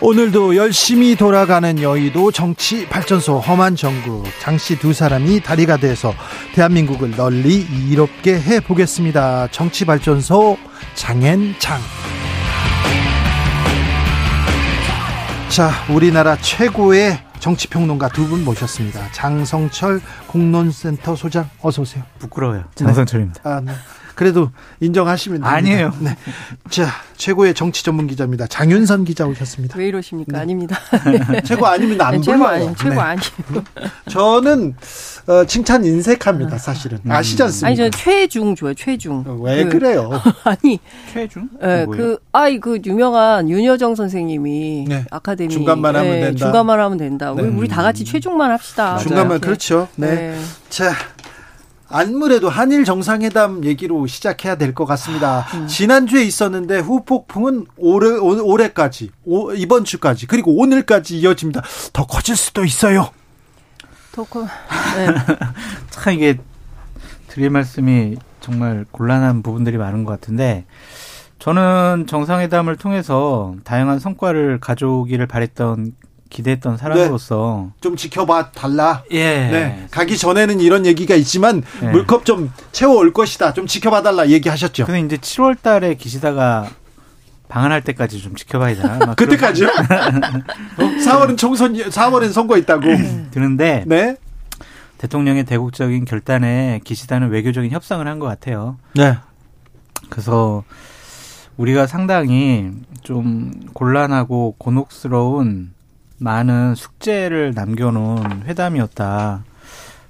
오늘도 열심히 돌아가는 여의도 정치 발전소 험한 정국 장씨 두 사람이 다리가 돼서 대한민국을 널리 이롭게 해 보겠습니다. 정치 발전소 장앤장. 자, 우리나라 최고의 정치평론가 두 분 모셨습니다. 장성철 공론센터 소장 어서 오세요. 부끄러워요. 장성철입니다. 아, 네. 그래도 인정하시면 됩니다. 아니에요. 네. 자, 최고의 정치 전문 기자입니다. 장윤선 기자 오셨습니다. 왜 이러십니까? 네. 아닙니다. 최고 아니면 안 네, 최고 불러요. 아니, 최고 네. 아니. 저는 어, 칭찬 인색합니다. 사실은 아시지 않습니까? 아니, 저는 최중 좋아요, 최중. 어, 왜 그, 그래요? 아니, 최중? 예, 그, 아이, 그, 유명한 윤여정 선생님이 네. 아카데미. 중간만 하면 예, 된다. 중간만 하면 된다. 우리, 네. 우리 다 같이 최중만 합시다. 중간만. 그렇죠. 네. 네. 자. 아무래도 한일 정상회담 얘기로 시작해야 될 것 같습니다. 음. 지난주에 있었는데 후폭풍은 올해, 올- 올해까지, 오- 이번 주까지, 그리고 오늘까지 이어집니다. 더 커질 수도 있어요. 토크. 네. 참 이게 드릴 말씀이 정말 곤란한 부분들이 많은 것 같은데 저는 정상회담을 통해서 다양한 성과를 가져오기를 바랬던 기대했던 사람으로서 좀 지켜봐 달라. 예. 네. 가기 전에는 이런 얘기가 있지만 네. 물컵 좀 채워 올 것이다. 좀 지켜봐 달라 얘기하셨죠. 근데 이제 7월 달에 기시다가 방한할 때까지 좀 지켜봐야 되나? 막 그때까지요? 어? 4월은 총선, 4월엔 선거 있다고. 그런 드는데 네. 대통령의 대국적인 결단에 기시다는 외교적인 협상을 한 것 같아요. 네. 그래서 우리가 상당히 좀 곤란하고 곤혹스러운 많은 숙제를 남겨놓은 회담이었다.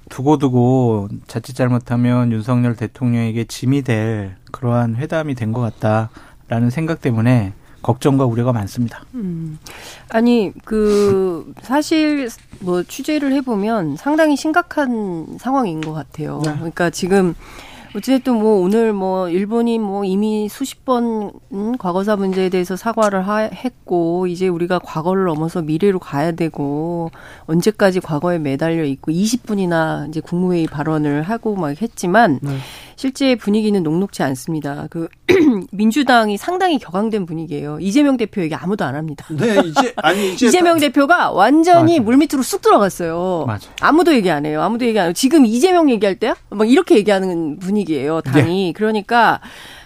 두고두고 자칫 잘못하면 윤석열 대통령에게 짐이 될 그러한 회담이 된 것 같다라는 생각 때문에 걱정과 우려가 많습니다. 음. 아니, 그, 사실, 뭐, 취재를 해보면 상당히 심각한 상황인 것 같아요. 네. 그러니까 지금, 어쨌든 뭐, 오늘 뭐, 일본이 뭐, 이미 수십 번, 음, 과거사 문제에 대해서 사과를 하, 했고, 이제 우리가 과거를 넘어서 미래로 가야 되고, 언제까지 과거에 매달려 있고, 20분이나 이제 국무회의 발언을 하고 막 했지만, 네. 실제 분위기는 녹록지 않습니다. 그 민주당이 상당히 격앙된 분위기예요. 이재명 대표 얘기 아무도 안 합니다. 네, 이제, 아니, 이제. 이재명 대표가 완전히 맞아요. 물밑으로 쑥 들어갔어요. 맞아요. 아무도 얘기 안 해요. 아무도 얘기 안 해요. 지금 이재명 얘기할 때야? 막 이렇게 얘기하는 분위 기예요. 당이. 그러니까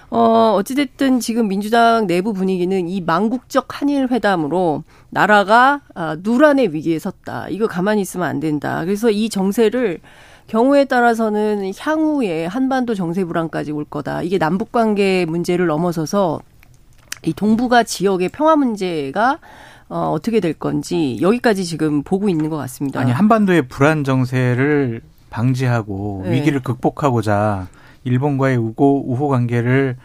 어 어찌됐든 지금 민주당 내부 분위기는 이 망국적 한일 회담으로 나라가 아, 누란의 위기에 섰다. 이거 가만히 있으면 안 된다. 그래서 이 정세를 경우에 따라서는 향후에 한반도 정세 불안까지 올 거다. 이게 남북 관계 문제를 넘어서서 이 동북아 지역의 평화 문제가 어, 어떻게 될 건지 여기까지 지금 보고 있는 것 같습니다. 아니 한반도의 불안 정세를 방지하고 네. 위기를 극복하고자 일본과의 우호 우호 관계를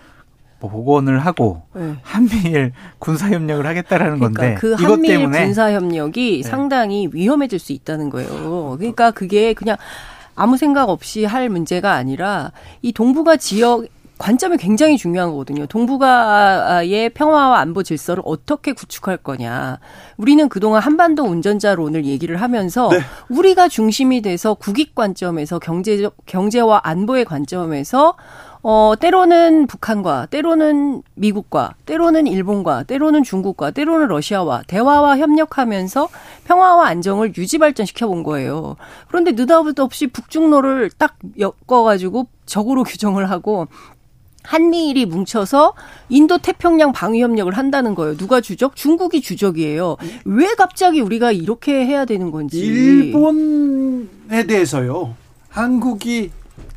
복원을 하고 네. 한미일 군사 협력을 하겠다라는 그러니까 건데 그 이것 한미일 때문에 군사 협력이 네. 상당히 위험해질 수 있다는 거예요. 그러니까 그게 그냥 아무 생각 없이 할 문제가 아니라 이 동북아 지역 관점이 굉장히 중요한 거거든요. 동북아의 평화와 안보 질서를 어떻게 구축할 거냐. 우리는 그동안 한반도 운전자론을 얘기를 하면서 네. 우리가 중심이 돼서 국익 관점에서 경제 경제와 안보의 관점에서 어, 때로는 북한과, 때로는 미국과, 때로는 일본과, 때로는 중국과, 때로는 러시아와 대화와 협력하면서 평화와 안정을 유지 발전시켜 본 거예요. 그런데 느닷없이 북중로를 딱 엮어가지고 적으로 규정을 하고 한미일이 뭉쳐서 인도 태평양 방위 협력을 한다는 거예요. 누가 주적? 중국이 주적이에요. 왜 갑자기 우리가 이렇게 해야 되는 건지. 일본에 대해서요. 한국이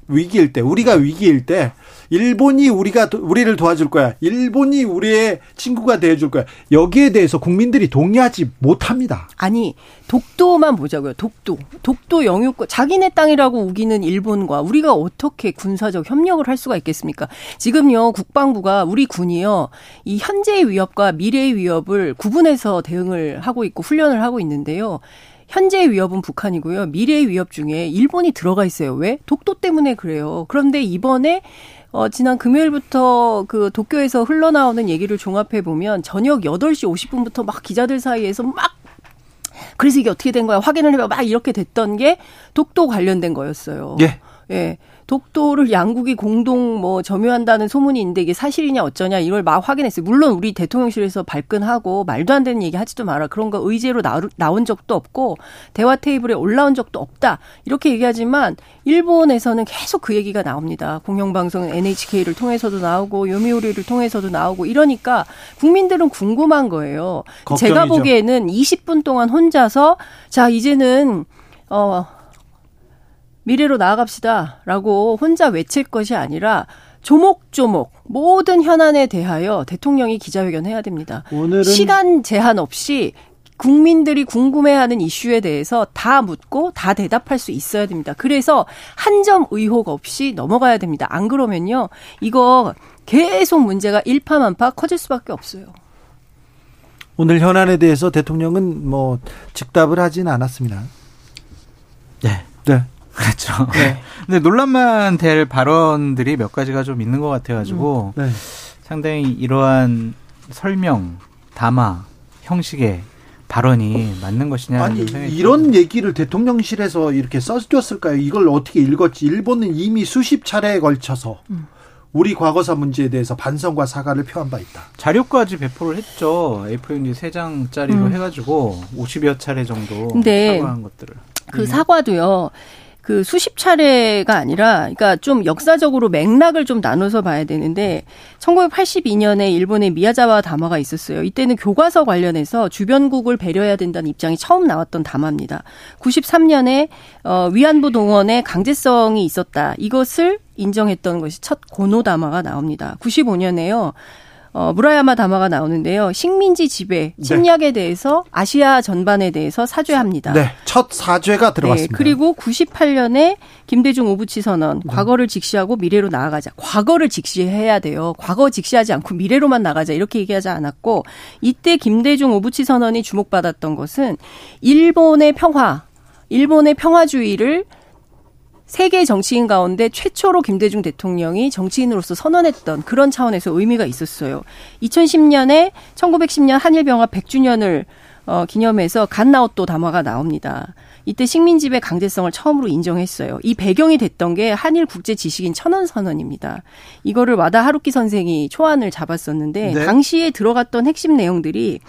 위기일 때, 우리가 위기일 때, 일본이 우리가 도- 우리를 도와줄 거야. 일본이 우리의 친구가 되어 줄 거야. 여기에 대해서 국민들이 동의하지 못합니다. 아니 독도만 보자고요. 독도, 독도 영유권 자기네 땅이라고 우기는 일본과 우리가 어떻게 군사적 협력을 할 수가 있겠습니까? 지금요 국방부가 우리 군이요 이 현재의 위협과 미래의 위협을 구분해서 대응을 하고 있고 훈련을 하고 있는데요. 현재의 위협은 북한이고요. 미래의 위협 중에 일본이 들어가 있어요. 왜? 독도 때문에 그래요. 그런데 이번에 어, 지난 금요일부터 그 도쿄에서 흘러나오는 얘기를 종합해 보면 저녁 8시 50분부터 막 기자들 사이에서 막 그래서 이게 어떻게 된 거야? 확인을 해봐. 막 이렇게 됐던 게 독도 관련된 거였어요. 예. 예. 독도를 양국이 공동 뭐 점유한다는 소문이 있는데 이게 사실이냐 어쩌냐 이걸 막 확인했어요. 물론 우리 대통령실에서 발끈하고 말도 안 되는 얘기 하지도 마라. 그런 거 의제로 나온 적도 없고 대화 테이블에 올라온 적도 없다. 이렇게 얘기하지만 일본에서는 계속 그 얘기가 나옵니다. 공영방송 NHK를 통해서도 나오고 요미우리를 통해서도 나오고 이러니까 국민들은 궁금한 거예요. 걱정이죠. 제가 보기에는 20분 동안 혼자서 자 이제는 어 미래로 나아갑시다 라고 혼자 외칠 것이 아니라 조목조목 모든 현안에 대하여 대통령이 기자회견 해야 됩니다. 오늘은 시간 제한 없이 국민들이 궁금해하는 이슈에 대해서 다 묻고 다 대답할 수 있어야 됩니다. 그래서 한 점 의혹 없이 넘어가야 됩니다. 안 그러면요, 이거 계속 문제가 일파만파 커질 수밖에 없어요. 오늘 현안에 대해서 대통령은 뭐 즉답을 하진 않았습니다. 네. 네. 그렇죠. 네. 근데 논란만 될 발언들이 몇 가지가 좀 있는 것 같아가지고 음, 네. 상당히 이러한 설명, 담화, 형식의 발언이 맞는 것이냐 아니 이런 얘기를 대통령실에서 이렇게 써줬을까요? 이걸 어떻게 읽었지? 일본은 이미 수십 차례에 걸쳐서 음. 우리 과거사 문제에 대해서 반성과 사과를 표한 바 있다. 자료까지 배포를 했죠. A4용지 3장짜리로 음. 해가지고 50여 차례 정도 사과한 것들을. 그 사과도요. 그 수십 차례가 아니라 그러니까 좀 역사적으로 맥락을 좀 나눠서 봐야 되는데 1982년에 일본의 미야자와 담화가 있었어요. 이때는 교과서 관련해서 주변국을 배려해야 된다는 입장이 처음 나왔던 담화입니다. 93년에 어 위안부 동원의 강제성이 있었다. 이것을 인정했던 것이 첫 고노 담화가 나옵니다. 95년에요. 어, 무라야마 다마가 나오는데요. 식민지 지배, 네. 침략에 네. 대해서 아시아 전반에 대해서 사죄합니다. 네, 첫 사죄가 들어갔습니다. 네, 그리고 98년에 김대중 오부치 선언, 네. 과거를 직시하고 미래로 나아가자. 과거를 직시해야 돼요. 과거 직시하지 않고 미래로만 나가자. 이렇게 얘기하지 않았고 이때 김대중 오부치 선언이 주목받았던 것은 일본의 평화, 일본의 평화주의를 세계 정치인 가운데 최초로 김대중 대통령이 정치인으로서 선언했던 그런 차원에서 의미가 있었어요. 2010년에 1910년 한일병합 100주년을 어, 기념해서 갓나웃도 담화가 나옵니다. 이때 식민지배 강제성을 처음으로 인정했어요. 이 배경이 됐던 게 한일 국제 지식인 천원 선언입니다. 이거를 와다 하루키 선생이 초안을 잡았었는데 네. 당시에 들어갔던 핵심 내용들이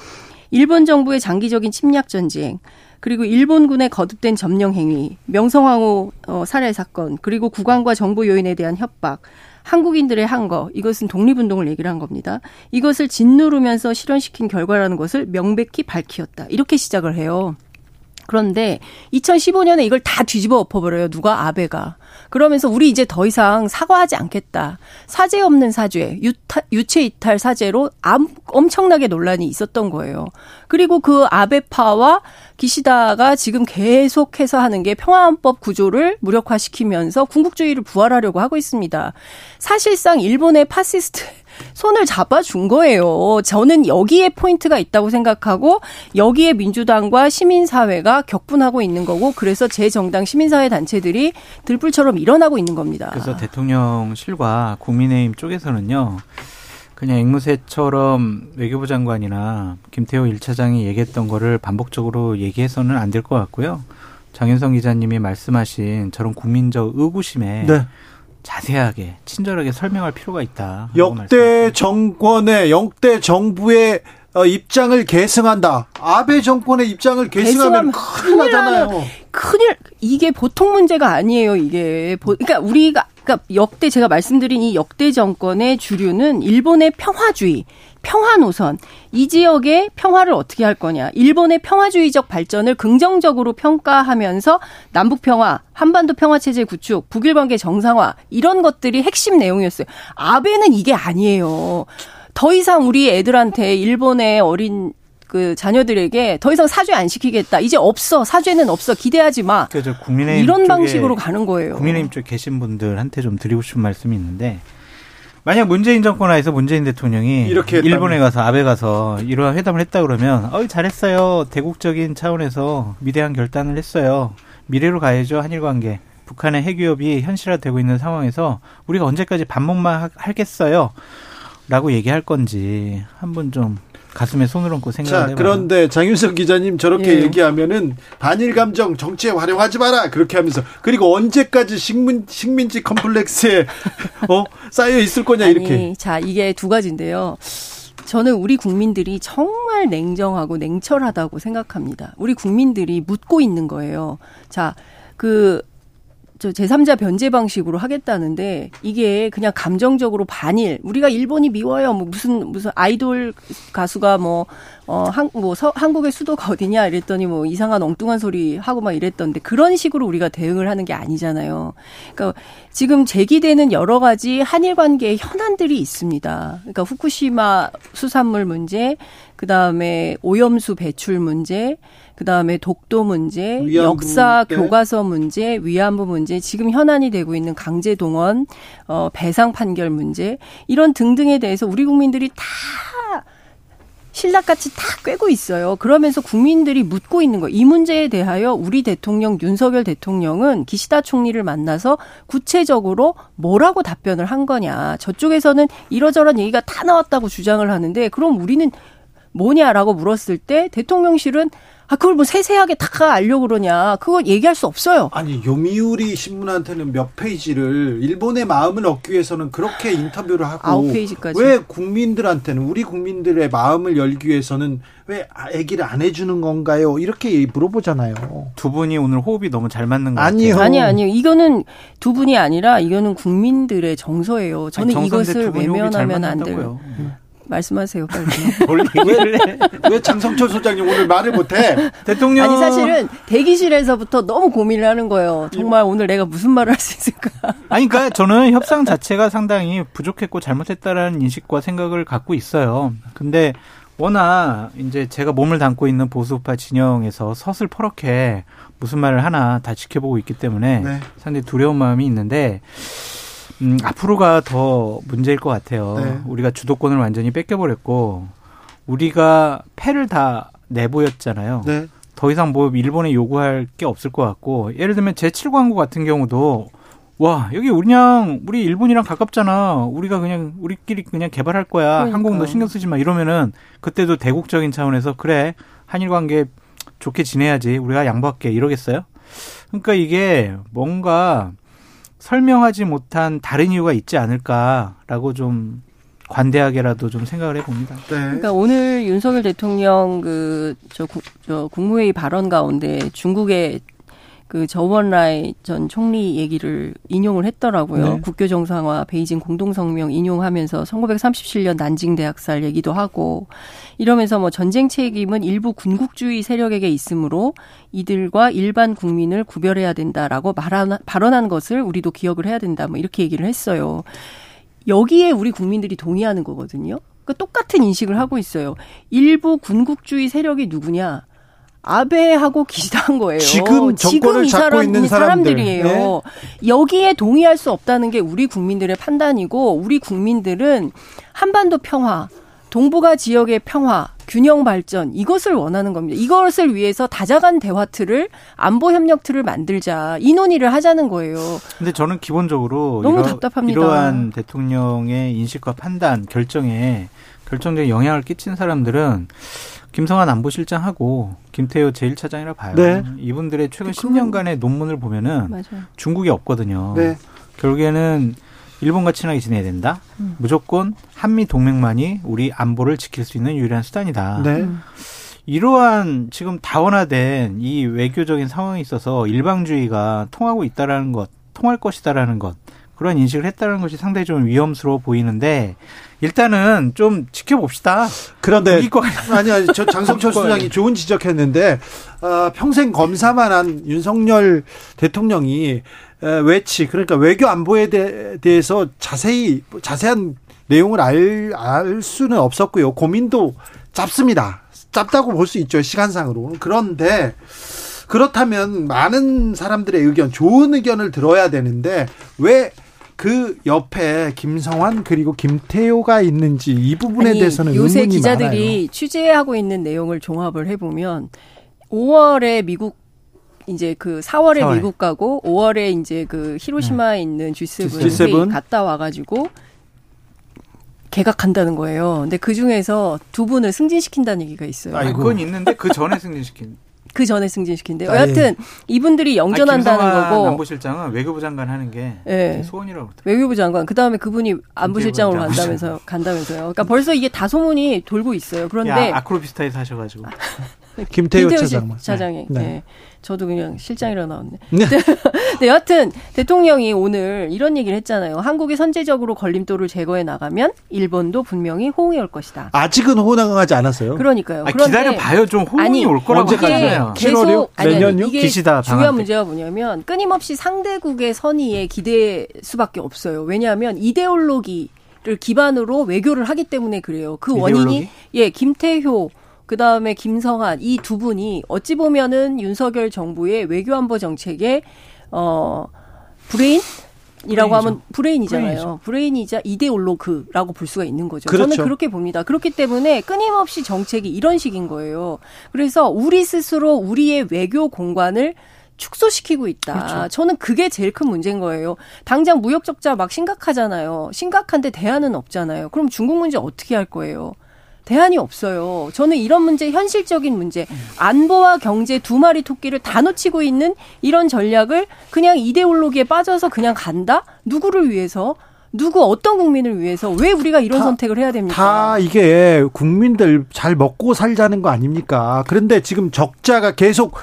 일본 정부의 장기적인 침략 전쟁, 그리고 일본군의 거듭된 점령 행위, 명성황후 어, 살해 사건, 그리고 국왕과 정부 요인에 대한 협박, 한국인들의 한 거, 이것은 독립운동을 얘기를 한 겁니다. 이것을 짓누르면서 실현시킨 결과라는 것을 명백히 밝히었다. 이렇게 시작을 해요. 그런데 2015년에 이걸 다 뒤집어 엎어버려요. 누가 아베가. 그러면서 우리 이제 더 이상 사과하지 않겠다. 사죄 없는 사죄, 유타, 유체 이탈 사죄로 암, 엄청나게 논란이 있었던 거예요. 그리고 그 아베파와 기시다가 지금 계속해서 하는 게 평화헌법 구조를 무력화시키면서 궁극주의를 부활하려고 하고 있습니다. 사실상 일본의 파시스트 손을 잡아준 거예요. 저는 여기에 포인트가 있다고 생각하고 여기에 민주당과 시민사회가 격분하고 있는 거고 그래서 제 정당 시민사회 단체들이 들불처럼 일어나고 있는 겁니다. 그래서 대통령실과 국민의힘 쪽에서는요. 그냥 앵무새처럼 외교부 장관이나 김태효 1차장이 얘기했던 거를 반복적으로 얘기해서는 안 될 것 같고요. 장윤선 기자님이 말씀하신 저런 국민적 의구심에 네. 자세하게 친절하게 설명할 필요가 있다. 역대 정권의 역대 정부의 어, 입장을 계승한다. 아베 정권의 입장을 계승하면 큰일 나잖아요. 큰일 이게 보통 문제가 아니에요. 이게 그러니까 우리가 그러니까 역대 제가 말씀드린 이 역대 정권의 주류는 일본의 평화주의, 평화 노선, 이 지역의 평화를 어떻게 할 거냐, 일본의 평화주의적 발전을 긍정적으로 평가하면서 남북 평화, 한반도 평화 체제 구축, 북일 관계 정상화 이런 것들이 핵심 내용이었어요. 아베는 이게 아니에요. 더 이상 우리 애들한테 일본의 어린 그 자녀들에게 더 이상 사죄 안 시키겠다. 이제 없어. 사죄는 없어. 기대하지 마. 그죠. 국민의힘 이런 방식으로 가는 거예요. 국민의힘 쪽 계신 분들한테 좀 드리고 싶은 말씀이 있는데 만약 문재인 정권 하에서 문재인 대통령이 이렇게 일본에 가서 아베 가서 이러한 회담을 했다 그러면 어이 잘했어요. 대국적인 차원에서 위대한 결단을 했어요. 미래로 가야죠 한일 관계. 북한의 핵위협이 현실화되고 있는 상황에서 우리가 언제까지 반목만 하겠어요? 라고 얘기할 건지 한번 좀 가슴에 손을 얹고 생각을 자, 그런데 장윤석 기자님 저렇게 예. 얘기하면은 반일 감정 정치에 활용하지 마라 그렇게 하면서 그리고 언제까지 식민 식민지 컴플렉스에 어 쌓여 있을 거냐 아니, 이렇게. 자, 이게 두 가지인데요. 저는 우리 국민들이 정말 냉정하고 냉철하다고 생각합니다. 우리 국민들이 묻고 있는 거예요. 자, 그 저 제3자 변제 방식으로 하겠다는데 이게 그냥 감정적으로 반일. 우리가 일본이 미워요. 뭐 무슨 무슨 아이돌 가수가 뭐어 한뭐 한국의 수도가 어디냐 이랬더니 뭐 이상한 엉뚱한 소리 하고 막 이랬던데 그런 식으로 우리가 대응을 하는 게 아니잖아요. 그러니까 지금 제기되는 여러 가지 한일 관계의 현안들이 있습니다. 그러니까 후쿠시마 수산물 문제, 그 다음에 오염수 배출 문제, 그 다음에 독도 문제, 역사 네. 교과서 문제, 위안부 문제, 지금 현안이 되고 있는 강제 동원, 어, 배상 판결 문제, 이런 등등에 대해서 우리 국민들이 다 신락같이 다 꿰고 있어요. 그러면서 국민들이 묻고 있는 거. 이 문제에 대하여 우리 대통령 윤석열 대통령은 기시다 총리를 만나서 구체적으로 뭐라고 답변을 한 거냐. 저쪽에서는 이러저런 얘기가 다 나왔다고 주장을 하는데 그럼 우리는 뭐냐라고 물었을 때 대통령실은 아, 그걸 뭐 세세하게 다 알려고 그러냐. 그걸 얘기할 수 없어요. 아니, 요미우리 신문한테는 몇 페이지를 일본의 마음을 얻기 위해서는 그렇게 인터뷰를 하고. 아홉 페이지까지. 왜 국민들한테는, 우리 국민들의 마음을 열기 위해서는 왜 얘기를 안 해주는 건가요? 이렇게 물어보잖아요. 두 분이 오늘 호흡이 너무 잘 맞는 거 아니요. 같아요. 아니, 아니요. 이거는 두 분이 아니라 이거는 국민들의 정서예요. 저는 아니, 이것을 외면하면 안 돼요. 말씀하세요, 빨리. 왜, 왜 장성철 소장님 오늘 말을 못해? 대통령. 아니, 사실은 대기실에서부터 너무 고민을 하는 거예요. 정말 오늘 내가 무슨 말을 할 수 있을까? 아니, 그러니까 저는 협상 자체가 상당히 부족했고 잘못했다라는 인식과 생각을 갖고 있어요. 근데 워낙 이제 제가 몸을 담고 있는 보수파 진영에서 서슬 퍼렇게 무슨 말을 하나 다 지켜보고 있기 때문에 네. 상당히 두려운 마음이 있는데 음, 앞으로가 더 문제일 것 같아요. 네. 우리가 주도권을 완전히 뺏겨버렸고 우리가 패를 다 내보였잖아요. 네. 더 이상 뭐 일본에 요구할 게 없을 것 같고 예를 들면 제7광고 같은 경우도 와 여기 그냥 우리 일본이랑 가깝잖아. 우리가 그냥 우리끼리 그냥 개발할 거야. 그러니까. 항공도 신경 쓰지 마. 이러면은 그때도 대국적인 차원에서 그래 한일 관계 좋게 지내야지. 우리가 양보할게 이러겠어요? 그러니까 이게 뭔가 설명하지 못한 다른 이유가 있지 않을까라고 좀 관대하게라도 좀 생각을 해봅니다. 네. 그러니까 오늘 윤석열 대통령 그저 저 국무회의 발언 가운데 중국의 그 저원라이 전 총리 얘기를 인용을 했더라고요. 네. 국교 정상화 베이징 공동 성명 인용하면서 1937년 난징 대학살 얘기도 하고 이러면서 뭐 전쟁 책임은 일부 군국주의 세력에게 있으므로 이들과 일반 국민을 구별해야 된다라고 말한 발언한 것을 우리도 기억을 해야 된다. 뭐 이렇게 얘기를 했어요. 여기에 우리 국민들이 동의하는 거거든요. 그러니까 똑같은 인식을 하고 있어요. 일부 군국주의 세력이 누구냐? 아베하고 기시다한 거예요. 지금 정권을 지금 잡고 있는 사람들. 이에요 네. 여기에 동의할 수 없다는 게 우리 국민들의 판단이고 우리 국민들은 한반도 평화, 동북아 지역의 평화, 균형 발전 이것을 원하는 겁니다. 이것을 위해서 다자간 대화 틀을 안보 협력 틀을 만들자 이 논의를 하자는 거예요. 근데 저는 기본적으로 너무 이러, 답답합니다. 이러한 대통령의 인식과 판단 결정에 결정적인 영향을 끼친 사람들은 김성한 안보실장하고 김태효 제1차장이라 봐요. 네. 이분들의 최근 10년간의 논문을 보면은 맞아요. 중국이 없거든요. 네. 결국에는 일본과 친하게 지내야 된다. 음. 무조건 한미 동맹만이 우리 안보를 지킬 수 있는 유일한 수단이다. 네. 음. 이러한 지금 다원화된 이 외교적인 상황에 있어서 일방주의가 통하고 있다라는 것, 통할 것이다라는 것, 그런 인식을 했다는 것이 상당히 좀 위험스러워 보이는데 일단은 좀 지켜봅시다. 그런데 아니 아니 저 장성철 수장이 좋은 지적했는데 어, 평생 검사만 한 윤석열 대통령이 외치 그러니까 외교 안보에 대, 해서 자세히 자세한 내용을 알, 알 수는 없었고요. 고민도 짧습니다. 짧다고 볼 수 있죠. 시간상으로. 그런데 그렇다면 많은 사람들의 의견, 좋은 의견을 들어야 되는데 왜 그 옆에 김성환 그리고 김태호가 있는지 이 부분에 아니, 대해서는 요새 의문이 기자들이 많아요. 취재하고 있는 내용을 종합을 해보면 5월에 미국 이제 그 4월에 4월에. 미국 가고 5월에 이제 그 히로시마에 있는 G7 G7. 회의 갔다 와가지고 개각한다는 거예요. 근데 그 중에서 두 분을 승진시킨다는 얘기가 있어요. 아니, 아이고. 그건 있는데 그 전에 승진시킨. 그 전에 승진시킨대요. 아, 예. 여하튼 이분들이 영전한다는 거고. 안보실장은 외교부 장관 하는 게 예. 소원이라고 그러더라고요. 외교부 장관 그 다음에 그분이 안보실장으로 안보실장. 간다면서요. 간다면서요. 그러니까 벌써 이게 다 소문이 돌고 있어요. 그런데 야, 아크로비스타에서 하셔가지고. 김태호 김태호 씨 차장. 차장이. 네. 네. 저도 그냥 실장이라 나왔네. 네. 네, 여하튼 대통령이 오늘 이런 얘기를 했잖아요. 한국이 선제적으로 걸림돌을 제거해 나가면 일본도 분명히 호응해 올 것이다. 아직은 호응하지 않았어요. 그러니까 그러니까요. 아, 그런데 기다려 봐요. 좀 호응이 아니, 올 거라고 언제까지나요? 하잖아요. 계속 7월이요? 아니, 아니, 내년요? 기시다 중요한. 문제가 뭐냐면 끊임없이 상대국의 선의에 기대할 수밖에 없어요. 왜냐하면 이데올로기 를 기반으로 외교를 하기 때문에 그래요. 그 원인이 이데올로기? 예 김태효 그 다음에 김성한 이 두 분이 어찌 보면은 윤석열 정부의 외교안보 정책의 어 브레인 이라고. 하면 브레인이잖아요. 브레인이죠. 브레인이자 이데올로그라고 볼 수가 있는 거죠. 그렇죠. 저는 그렇게 봅니다. 그렇기 때문에 끊임없이 정책이 이런 식인 거예요. 그래서 우리 스스로 우리의 외교 공간을 축소시키고 있다. 그렇죠. 저는 그게 제일 큰 문제인 거예요. 당장 무역 적자 막 심각하잖아요. 심각한데 대안은 없잖아요. 그럼 중국 문제 어떻게 할 거예요? 대안이 없어요. 저는 이런 문제, 현실적인 문제, 안보와 경제 두 마리 토끼를 다 놓치고 있는 이런 전략을 그냥 이데올로기에 빠져서 그냥 간다? 누구를 위해서? 누구 어떤 국민을 위해서 왜 우리가 이런 다- 선택을 해야 됩니까? 다 이게 국민들 잘 먹고 살자는 거 아닙니까? 그런데 지금 적자가 계속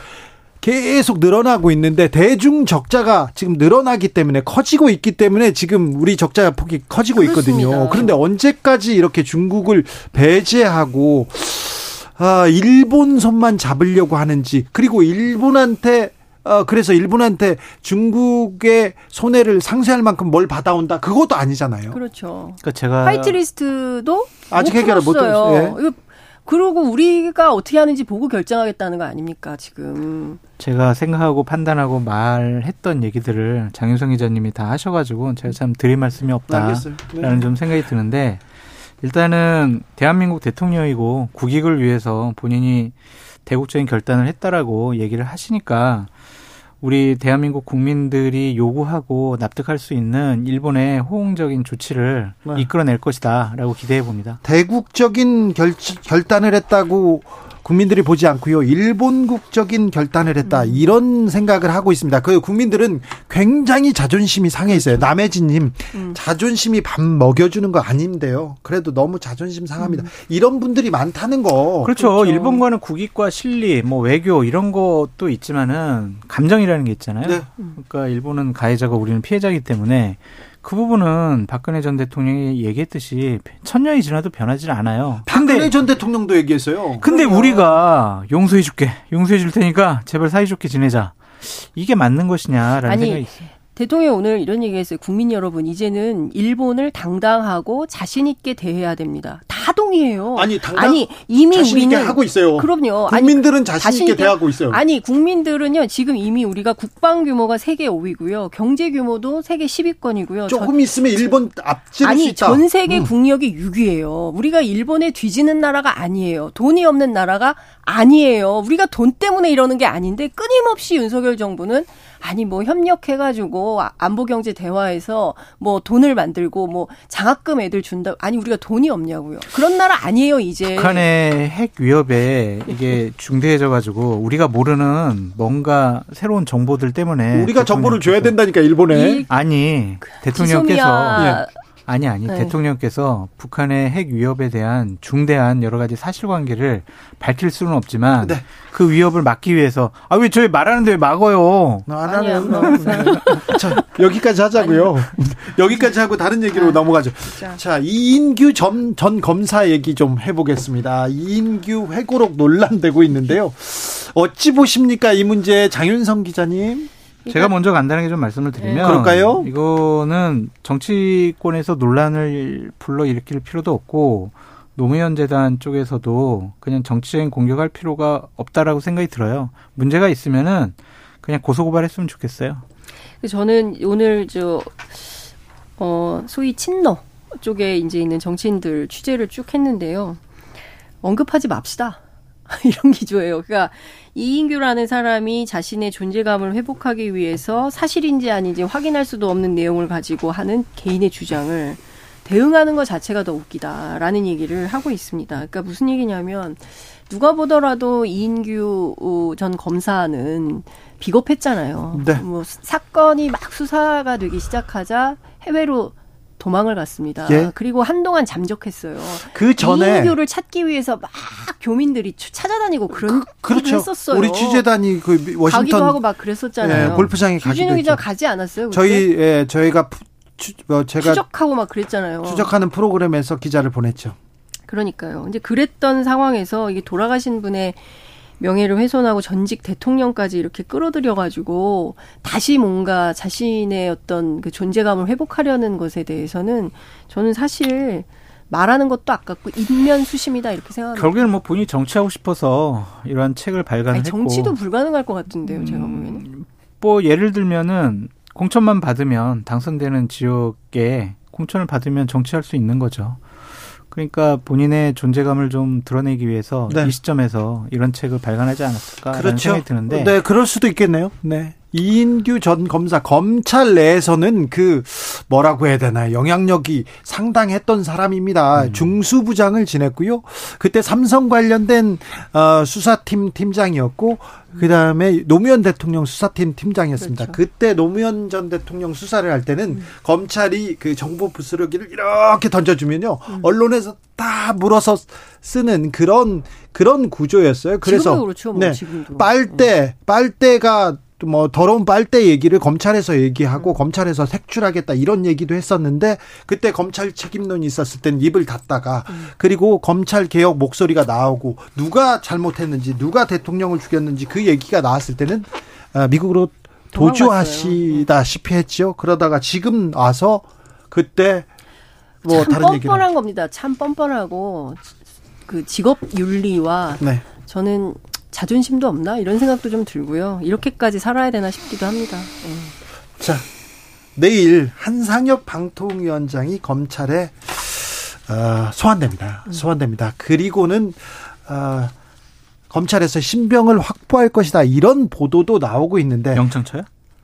계속 늘어나고 있는데 대중 적자가 지금 늘어나기 때문에 커지고 있기 때문에 지금 우리 적자 폭이 커지고 있거든요. 그렇습니다. 그런데 언제까지 이렇게 중국을 배제하고 아, 일본 손만 잡으려고 하는지 그리고 일본한테 어, 그래서 일본한테 중국의 손해를 상쇄할 만큼 뭘 받아온다. 그것도 아니잖아요. 그렇죠. 그러니까 제가 화이트리스트도 아직 못 해결을 못 풀었어요. 했어요. 예. 그러고 우리가 어떻게 하는지 보고 결정하겠다는 거 아닙니까 지금? 제가 생각하고 판단하고 말했던 얘기들을 장윤성 기자님이 다 하셔가지고 제가 참 드릴 말씀이 없다라는. 네. 좀 생각이 드는데 일단은 대한민국 대통령이고 국익을 위해서 본인이 대국적인 결단을 했다라고 얘기를 하시니까 우리 대한민국 국민들이 요구하고 납득할 수 있는 일본의 호응적인 조치를 네. 이끌어낼 것이다라고 기대해 봅니다. 대국적인 결, 결단을 했다고 국민들이 보지 않고요. 일본국적인 결단을 했다. 음. 이런 생각을 하고 있습니다. 그 국민들은 굉장히 자존심이 상해 있어요. 남해진님 음. 자존심이 밥 먹여주는 거 아닌데요. 그래도 너무 자존심 상합니다. 음. 이런 분들이 많다는 거. 그렇죠. 그렇죠. 일본과는 국익과 실리, 뭐 외교 이런 것도 있지만은 감정이라는 게 있잖아요. 네. 그러니까 일본은 가해자가 우리는 피해자이기 때문에 그 부분은 박근혜 전 대통령이 얘기했듯이 천년이 지나도 변하지 않아요. 박근혜 근데 전 대통령도 얘기했어요. 근데 그럼요. 우리가 용서해 줄게. 용서해 줄 테니까 제발 사이좋게 지내자. 이게 맞는 것이냐라는 아니, 생각이 있어요. 대통령이 오늘 이런 얘기했어요. 국민 여러분, 이제는 일본을 당당하고 자신 있게 대해야 됩니다. 다 동의해요. 아니, 당당- 아니, 이미 자신 우리는 하고 있어요. 그럼요. 아니, 국민들은 자신 있게 대하고 있어요. 아니 국민들은요 지금 이미 우리가 국방 규모가 세계 5위고요 경제 규모도 세계 10위권이고요. 조금 있으면 일본 수 아니 있다. 전 세계 음. 국력이 6위예요. 우리가 일본에 뒤지는 나라가 아니에요. 돈이 없는 나라가 아니에요. 우리가 돈 때문에 이러는 게 아닌데 끊임없이 윤석열 정부는 아니 뭐 협력해가지고 아- 안보 경제 대화에서 뭐 돈을 만들고 뭐 장학금 애들 준다. 아니 우리가 돈이 없냐고요. 그런 나라 아니에요 이제. 북한의 핵 위협에 이게 중대해져 가지고 우리가 모르는 뭔가 새로운 정보들 때문에 우리가 정보를 줘야 대통령께서- 된다니까 일본에. 이 아니 대통령께서 기소미 아 아니 아니 네. 대통령께서 북한의 핵 위협에 대한 중대한 여러 가지 사실관계를 밝힐 수는 없지만 네. 그 위협을 막기 위해서 아 왜 저희 말하는데 왜 막어요? 안 아니야, 하면 자 여기까지 하자고요. 여기까지 하고 다른 얘기로 아, 넘어가죠. 진짜. 자 이인규 전, 전 검사 얘기 좀 해보겠습니다. 이인규 회고록 논란되고 있는데요. 어찌 보십니까 이 문제 장윤성 기자님? 제가 먼저 간단하게 좀 말씀을 드리면 네. 그럴까요? 이거는 정치권에서 논란을 불러 일으킬 필요도 없고 노무현 재단 쪽에서도 그냥 정치적인 공격할 필요가 없다라고 생각이 들어요. 문제가 있으면은 그냥 고소 고발했으면 좋겠어요. 저는 오늘 저 어, 소위 친노 쪽에 이제 있는 정치인들 취재를 쭉 했는데요. 언급하지 맙시다. 이런 기조예요. 그러니까 이인규라는 사람이 자신의 존재감을 회복하기 위해서 사실인지 아닌지 확인할 수도 없는 내용을 가지고 하는 개인의 주장을 대응하는 것 자체가 더 웃기다라는 얘기를 하고 있습니다. 그러니까 무슨 얘기냐면 누가 보더라도 이인규 전 검사는 비겁했잖아요. 네. 뭐 사건이 막 수사가 되기 시작하자 해외로 도망을 갔습니다. 예? 그리고 한동안 잠적했어요. 그 전에 이인교를 찾기 위해서 막 교민들이 찾아다니고 그런 그, 렇죠 했었어요. 우리 취재단이 그 워싱턴 가기도 하고 막 그랬었잖아요. 예, 골프장에 가기도 기자 가지 않았어요? 그때? 저희 예, 저희가 추, 어, 제가 추적하고 막 그랬잖아요. 추적하는 프로그램에서 기자를 보냈죠. 그러니까요. 이제 그랬던 상황에서 이게 돌아가신 분의 명예를 훼손하고 전직 대통령까지 이렇게 끌어들여 가지고 다시 뭔가 자신의 어떤 그 존재감을 회복하려는 것에 대해서는 저는 사실 말하는 것도 아깝고 인면 수심이다 이렇게 생각합니다. 결국에는 뭐 본인이 정치하고 싶어서 이러한 책을 발간했고 정치도 불가능할 것 같은데요, 제가 음, 보기에는. 뭐 예를 들면은 공천만 받으면 당선되는 지역에 공천을 받으면 정치할 수 있는 거죠. 그러니까 본인의 존재감을 좀 드러내기 위해서 네. 이 시점에서 이런 책을 발간하지 않았을까라는 그렇죠. 생각이 드는데. 네, 그럴 수도 있겠네요. 네. 이인규 전 검사 검찰 내에서는 그 뭐라고 해야 되나 영향력이 상당했던 사람입니다. 음. 중수부장을 지냈고요. 그때 삼성 관련된 어, 수사팀 팀장이었고 그 다음에 노무현 대통령 수사팀 팀장이었습니다. 그렇죠. 그때 노무현 전 대통령 수사를 할 때는 음. 검찰이 그 정보 부스러기를 이렇게 던져주면요 음. 언론에서 다 물어서 쓰는 그런 그런 구조였어요. 그래서 그렇죠, 뭐, 네, 빨대 음. 빨대가 뭐 더러운 빨대 얘기를 검찰에서 얘기하고 음. 검찰에서 색출하겠다 이런 얘기도 했었는데 그때 검찰 책임론이 있었을 때는 입을 닫다가 음. 그리고 검찰 개혁 목소리가 나오고 누가 잘못했는지 누가 대통령을 죽였는지 그 얘기가 나왔을 때는 아, 미국으로 도주하시다시피 했죠. 그러다가 지금 와서 그때 뭐 다른 얘기를 뻔뻔한 겁니다. 참 뻔뻔하고 그 직업 윤리와 네. 저는 자존심도 없나 이런 생각도 좀 들고요. 이렇게까지 살아야 되나 싶기도 합니다. 네. 자 내일 한상혁 방통위원장이 검찰에 어, 소환됩니다. 음. 소환됩니다. 그리고는 어, 검찰에서 신병을 확보할 것이다 이런 보도도 나오고 있는데 영창처요?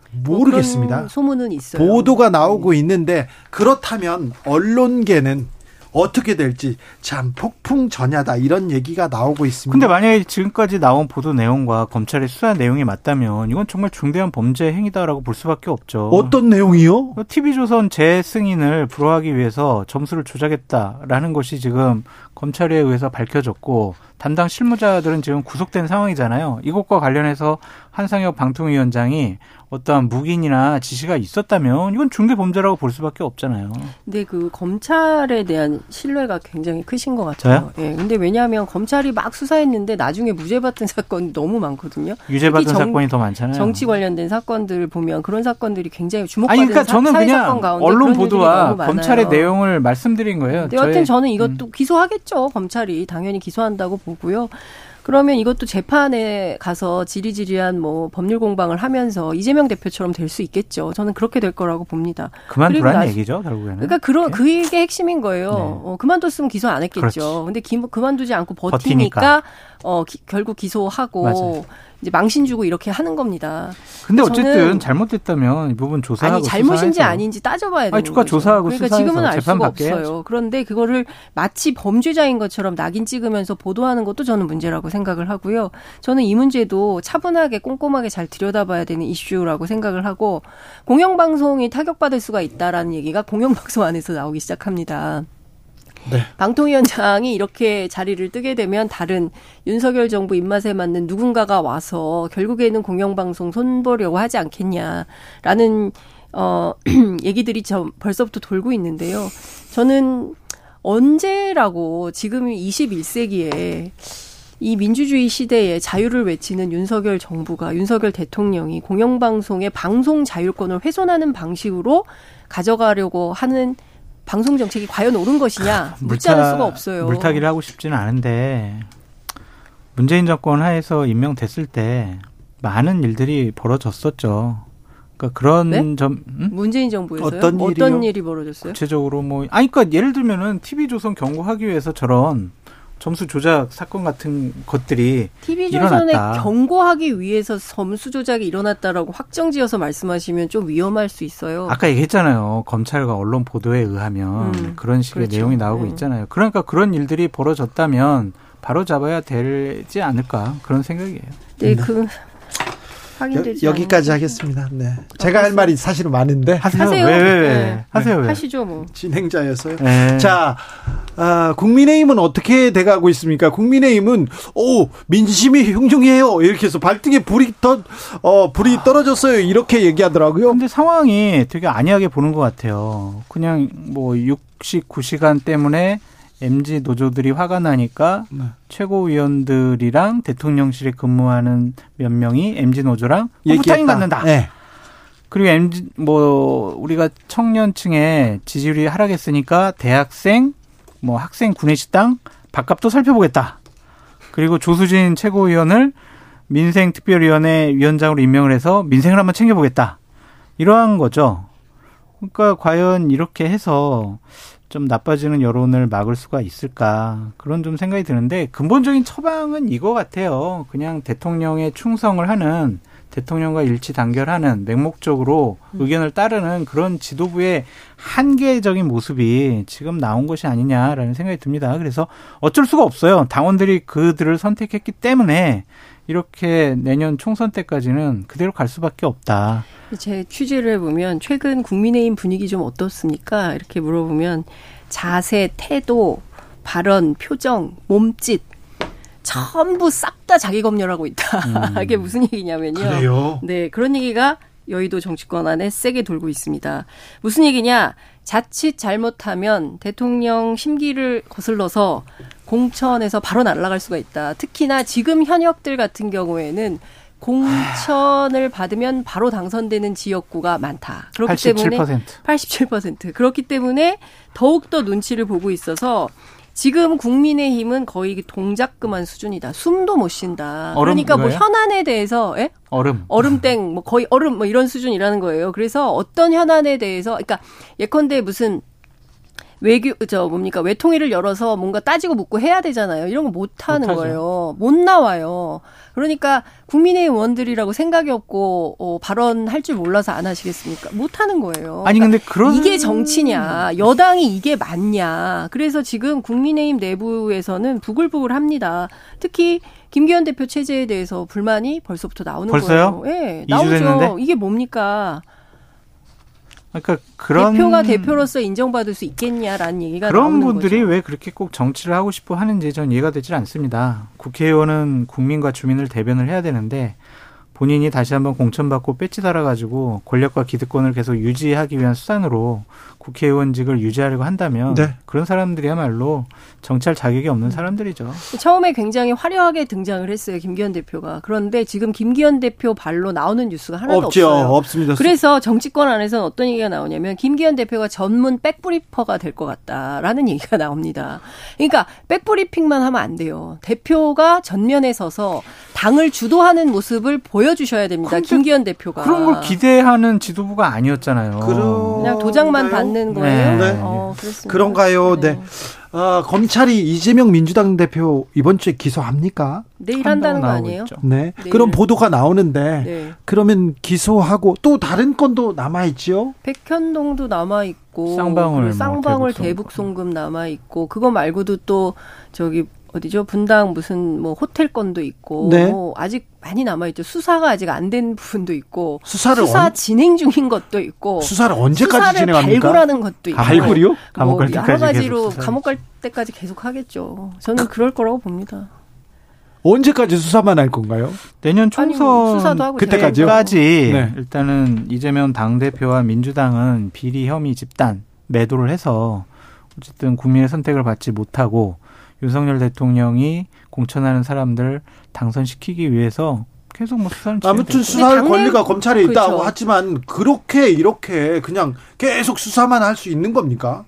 모르겠습니다. 뭐 소문은 있어요. 보도가 나오고 네. 있는데 그렇다면 언론계는 어떻게 될지 참 폭풍 전야다 이런 얘기가 나오고 있습니다. 근데 만약에 지금까지 나온 보도 내용과 검찰의 수사 내용이 맞다면 이건 정말 중대한 범죄 행위다라고 볼 수밖에 없죠. 어떤 내용이요? TV조선 재승인을 불허하기 위해서 점수를 조작했다라는 것이 지금 검찰에 의해서 밝혀졌고 담당 실무자들은 지금 구속된 상황이잖아요. 이것과 관련해서 한상혁 방통위원장이 어떠한 묵인이나 지시가 있었다면 이건 중대 범죄라고 볼 수밖에 없잖아요. 근데 그 검찰에 대한 신뢰가 굉장히 크신 것 같아요. 저요? 예. 근데 왜냐하면 검찰이 막 수사했는데 나중에 무죄 받은 사건이 너무 많거든요. 유죄 받은 정, 사건이 더 많잖아요. 정치 관련된 사건들 보면 그런 사건들이 굉장히 주목받는 아니 그러니까 저는 그냥 언론 보도와 검찰의 내용을 말씀드린 거예요. 여하튼 저는 이것도 음. 기소하겠죠. 검찰이 당연히 기소한다고 보고요. 그러면 이것도 재판에 가서 지리지리한 뭐 법률 공방을 하면서 이재명 대표처럼 될 수 있겠죠. 저는 그렇게 될 거라고 봅니다. 그만두라는 얘기죠, 결국에는. 그러니까 그런 그게 핵심인 거예요. 네. 어, 그만뒀으면 기소 안 했겠죠. 그렇지. 근데 기, 그만두지 않고 버티니까, 버티니까. 어 기, 결국 기소하고 맞아요. 이제 망신 주고 이렇게 하는 겁니다. 근데 어쨌든 잘못됐다면 이 부분 조사하고 아니 잘못인지 수사해서. 아닌지 따져봐야 되는 아니, 거죠. 조사하고 그러니까 지금은 알 수가 없어요. 해야지. 그런데 그거를 마치 범죄자인 것처럼 낙인 찍으면서 보도하는 것도 저는 문제라고 생각을 하고요. 저는 이 문제도 차분하게 꼼꼼하게 잘 들여다봐야 되는 이슈라고 생각을 하고 공영방송이 타격받을 수가 있다라는 얘기가 공영방송 안에서 나오기 시작합니다. 네. 방통위원장이 이렇게 자리를 뜨게 되면 다른 윤석열 정부 입맛에 맞는 누군가가 와서 결국에는 공영방송 손보려고 하지 않겠냐라는 어 얘기들이 저 벌써부터 돌고 있는데요. 저는 언제라고 지금 21세기에 이 민주주의 시대에 자유를 외치는 윤석열 정부가 윤석열 대통령이 공영방송의 방송 자율권을 훼손하는 방식으로 가져가려고 하는 방송 정책이 과연 옳은 것이냐 묻지 않을 수가 없어요. 물타기를 하고 싶지는 않은데 문재인 정권 하에서 임명됐을 때 많은 일들이 벌어졌었죠. 그러니까 그런 네? 점 음? 문재인 정부에서요? 어떤 일이요? 일이 벌어졌어요? 구체적으로 뭐 아니 그러니까 예를 들면은 TV조선 경고하기 위해서 저런 점수 조작 사건 같은 것들이 TV조선에 일어났다. 경고하기 위해서 점수 조작이 일어났다라고 확정지어서 말씀하시면 좀 위험할 수 있어요. 아까 얘기했잖아요. 검찰과 언론 보도에 의하면 음, 그런 식의 그렇죠. 내용이 나오고 네. 있잖아요. 그러니까 그런 일들이 벌어졌다면 바로 잡아야 되지 않을까 그런 생각이에요. 네, 네. 그 여, 확인되지 여 기까지 않은- 하겠습니다. 네. 제가 할 말이 사실은 많은데 하세요. 하세요. 왜, 왜, 왜. 네. 하세요. 왜. 하시죠 뭐. 진행자였어요. 네. 자, 아, 국민의힘은 어떻게 돼가고 있습니까? 국민의힘은 오 민심이 흉흉해요. 이렇게 해서 발등에 불이 떠, 어 불이 떨어졌어요. 이렇게 얘기하더라고요. 근데 상황이 되게 안이하게 보는 것 같아요. 그냥 뭐 69시간 때문에 MZ 노조들이 화가 나니까 네. 최고위원들이랑 대통령실에 근무하는 몇 명이 MZ 노조랑. 후타임 갖는다. 네. 그리고 MZ 뭐 우리가 청년층의 지지율이 하락했으니까 대학생 뭐 학생 구내식당 밥값도 살펴보겠다. 그리고 조수진 최고위원을 민생특별위원회 위원장으로 임명을 해서 민생을 한번 챙겨보겠다. 이러한 거죠. 그러니까 과연 이렇게 해서 좀 나빠지는 여론을 막을 수가 있을까 그런 좀 생각이 드는데 근본적인 처방은 이거 같아요. 그냥 대통령에 충성을 하는 대통령과 일치 단결하는 맹목적으로 의견을 따르는 그런 지도부의 한계적인 모습이 지금 나온 것이 아니냐라는 생각이 듭니다. 그래서 어쩔 수가 없어요. 당원들이 그들을 선택했기 때문에 이렇게 내년 총선 때까지는 그대로 갈 수밖에 없다. 제 취재를 해보면 최근 국민의힘 분위기 좀 어떻습니까? 이렇게 물어보면 자세, 태도, 발언, 표정, 몸짓 전부 싹 다 자기 검열하고 있다. 이게 무슨 얘기냐면요. 그래요. 네, 그런 얘기가 여의도 정치권 안에 세게 돌고 있습니다. 무슨 얘기냐? 자칫 잘못하면 대통령 심기를 거슬러서 공천에서 바로 날아갈 수가 있다. 특히나 지금 현역들 같은 경우에는 공천을 받으면 바로 당선되는 지역구가 많다. 그렇기 87%. 때문에 87%. 그렇기 때문에 더욱 더 눈치를 보고 있어서 지금 국민의힘은 거의 동작금한 수준이다. 숨도 못 쉰다. 그러니까 뭐? 현안에 대해서 예? 얼음. 얼음땡 뭐 거의 얼음 뭐 이런 수준이라는 거예요. 그래서 어떤 현안에 대해서 그러니까 예컨대 무슨 외교 저 뭡니까 외통위를 열어서 뭔가 따지고 묻고 해야 되잖아요. 이런 거 못 하는 못하죠. 거예요. 못 나와요. 그러니까 국민의힘 의원들이라고 생각이 없고 어, 발언할 줄 몰라서 안 하시겠습니까? 못 하는 거예요. 아니 근데 그런 이게 정치냐, 여당이 이게 맞냐. 그래서 지금 국민의힘 내부에서는 부글부글합니다. 특히 김기현 대표 체제에 대해서 불만이 벌써부터 나오는 벌써요? 거예요. 예, 이주 나오죠. 됐는데? 이게 뭡니까? 그러니까 그런 대표가 대표로서 인정받을 수 있겠냐라는 얘기가 그런 분들이 거죠. 왜 그렇게 꼭 정치를 하고 싶어 하는지 전 이해가 되질 않습니다. 국회의원은 국민과 주민을 대변을 해야 되는데 본인이 다시 한번 공천받고 배지 달아가지고 권력과 기득권을 계속 유지하기 위한 수단으로 국회의원직을 유지하려고 한다면 네. 그런 사람들이야말로 정치할 자격이 없는 사람들이죠. 처음에 굉장히 화려하게 등장을 했어요. 김기현 대표가. 그런데 지금 김기현 대표 발로 나오는 뉴스가 하나도 없죠. 없어요. 없습니다. 그래서 정치권 안에서는 어떤 얘기가 나오냐면 김기현 대표가 전문 백브리퍼가 될 것 같다라는 얘기가 나옵니다. 그러니까 백브리핑만 하면 안 돼요. 대표가 전면에 서서 당을 주도하는 모습을 보여주셔야 됩니다. 김기현 대표가. 그런 걸 기대하는 지도부가 아니었잖아요. 그냥 도장만 그런가요? 받는 거예요. 네. 어, 그렇습니다. 그런가요? 네. 아, 검찰이 이재명 민주당 대표 이번 주에 기소합니까? 내일 한다는 거 아니에요? 있죠. 네. 내일. 그런 보도가 나오는데 네. 그러면 기소하고 또 다른 건도 남아 있죠? 백현동도 남아 있고 쌍방울 뭐 쌍방울 대북송금. 대북 송금 남아 있고 그거 말고도 또 저기 어디죠 분당 무슨 뭐 호텔 건도 있고 네. 뭐 아직 많이 남아 있죠 수사가 아직 안 된 부분도 있고 수사를 수사 언, 진행 중인 것도 있고 수사를 언제까지 수사를 진행합니까? 발굴하는 것도 있고 발굴이요? 감옥 갈뭐 여러 때까지 가지로. 감옥 갈 때까지 계속 하겠죠. 저는 그럴 거라고 봅니다. 언제까지 수사만 할 건가요? 내년 아니, 총선 수사도 하고 그때까지요? 때까지 네. 일단은 이재명 당 대표와 민주당은 비리 혐의 집단 매도를 해서 어쨌든 국민의 선택을 받지 못하고 윤석열 대통령이 공천하는 사람들 당선시키기 위해서 계속 뭐 수사는 아무튼. 수사할 당내- 권리가 검찰에 있다고 그렇죠. 하지만 그렇게 이렇게 그냥 계속 수사만 할 수 있는 겁니까?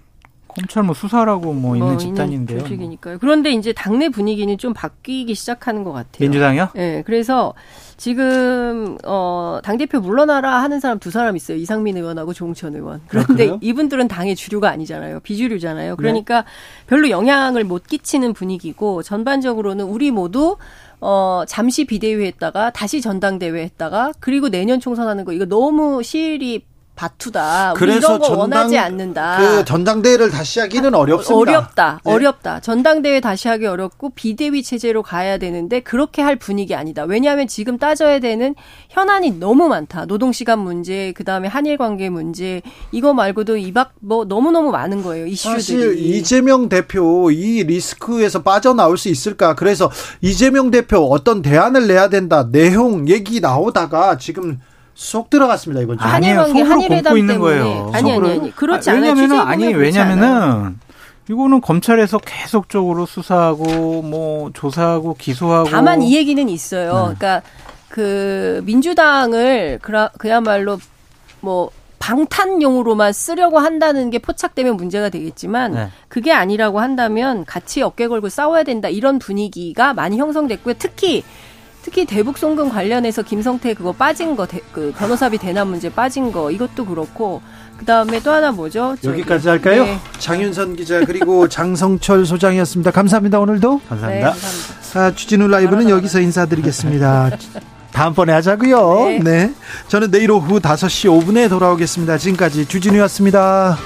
검찰 뭐 수사라고 뭐 있는 뭐 집단인데요. 조직이니까요. 그런데 이제 당내 분위기는 좀 바뀌기 시작하는 것 같아요. 민주당이요? 네, 그래서 지금 어당 대표 물러나라 하는 사람 두 사람 있어요. 이상민 의원하고 조홍천 의원. 그런데 그래요? 이분들은 당의 주류가 아니잖아요. 비주류잖아요. 그러니까 별로 영향을 못 끼치는 분위기고 전반적으로는 우리 모두 어 잠시 비대위 했다가 다시 전당대회 했다가 그리고 내년 총선하는 거 이거 너무 시일이 바투다. 그래서 거 전당 원하지 않는다. 그 전당대회를 다시 하기는 어렵습니다. 어렵다. 네. 어렵다. 전당대회 다시 하기 어렵고 비대위 체제로 가야 되는데 그렇게 할 분위기 아니다. 왜냐하면 지금 따져야 되는 현안이 너무 많다. 노동 시간 문제, 그다음에 한일 관계 문제, 이거 말고도 이박 뭐 너무너무 많은 거예요. 이슈들이. 사실 이재명 대표 이 리스크에서 빠져나올 수 있을까? 그래서 이재명 대표 어떤 대안을 내야 된다. 내용 얘기 나오다가 지금 쏙 들어갔습니다 이번 주에. 한일 아니에요. 속으로 굶고 있는 때문에. 거예요. 아니, 아니? 아니. 그렇지 아, 않아요. 왜냐면은 아니. 왜냐면은 이거는 검찰에서 계속적으로 수사하고 뭐 조사하고 기소하고 다만 이 얘기는 있어요. 네. 그러니까 그 민주당을 그라, 그야말로 뭐 방탄용으로만 쓰려고 한다는 게 포착되면 문제가 되겠지만 네. 그게 아니라고 한다면 같이 어깨 걸고 싸워야 된다 이런 분위기가 많이 형성됐고요. 특히 특히 대북 송금 관련해서 김성태 그거 빠진 거, 대- 그 변호사비 대납 문제 빠진 거 이것도 그렇고 그 다음에 또 하나 뭐죠? 저기- 여기까지 할까요? 네. 장윤선 기자 그리고 장성철 소장이었습니다. 감사합니다 오늘도. 네, 감사합니다. 감사합니다. 아, 주진우 라이브는 여기서 인사드리겠습니다. 다음번에 하자고요. 네. 네. 저는 내일 오후 5시 5분에 돌아오겠습니다. 지금까지 주진우였습니다.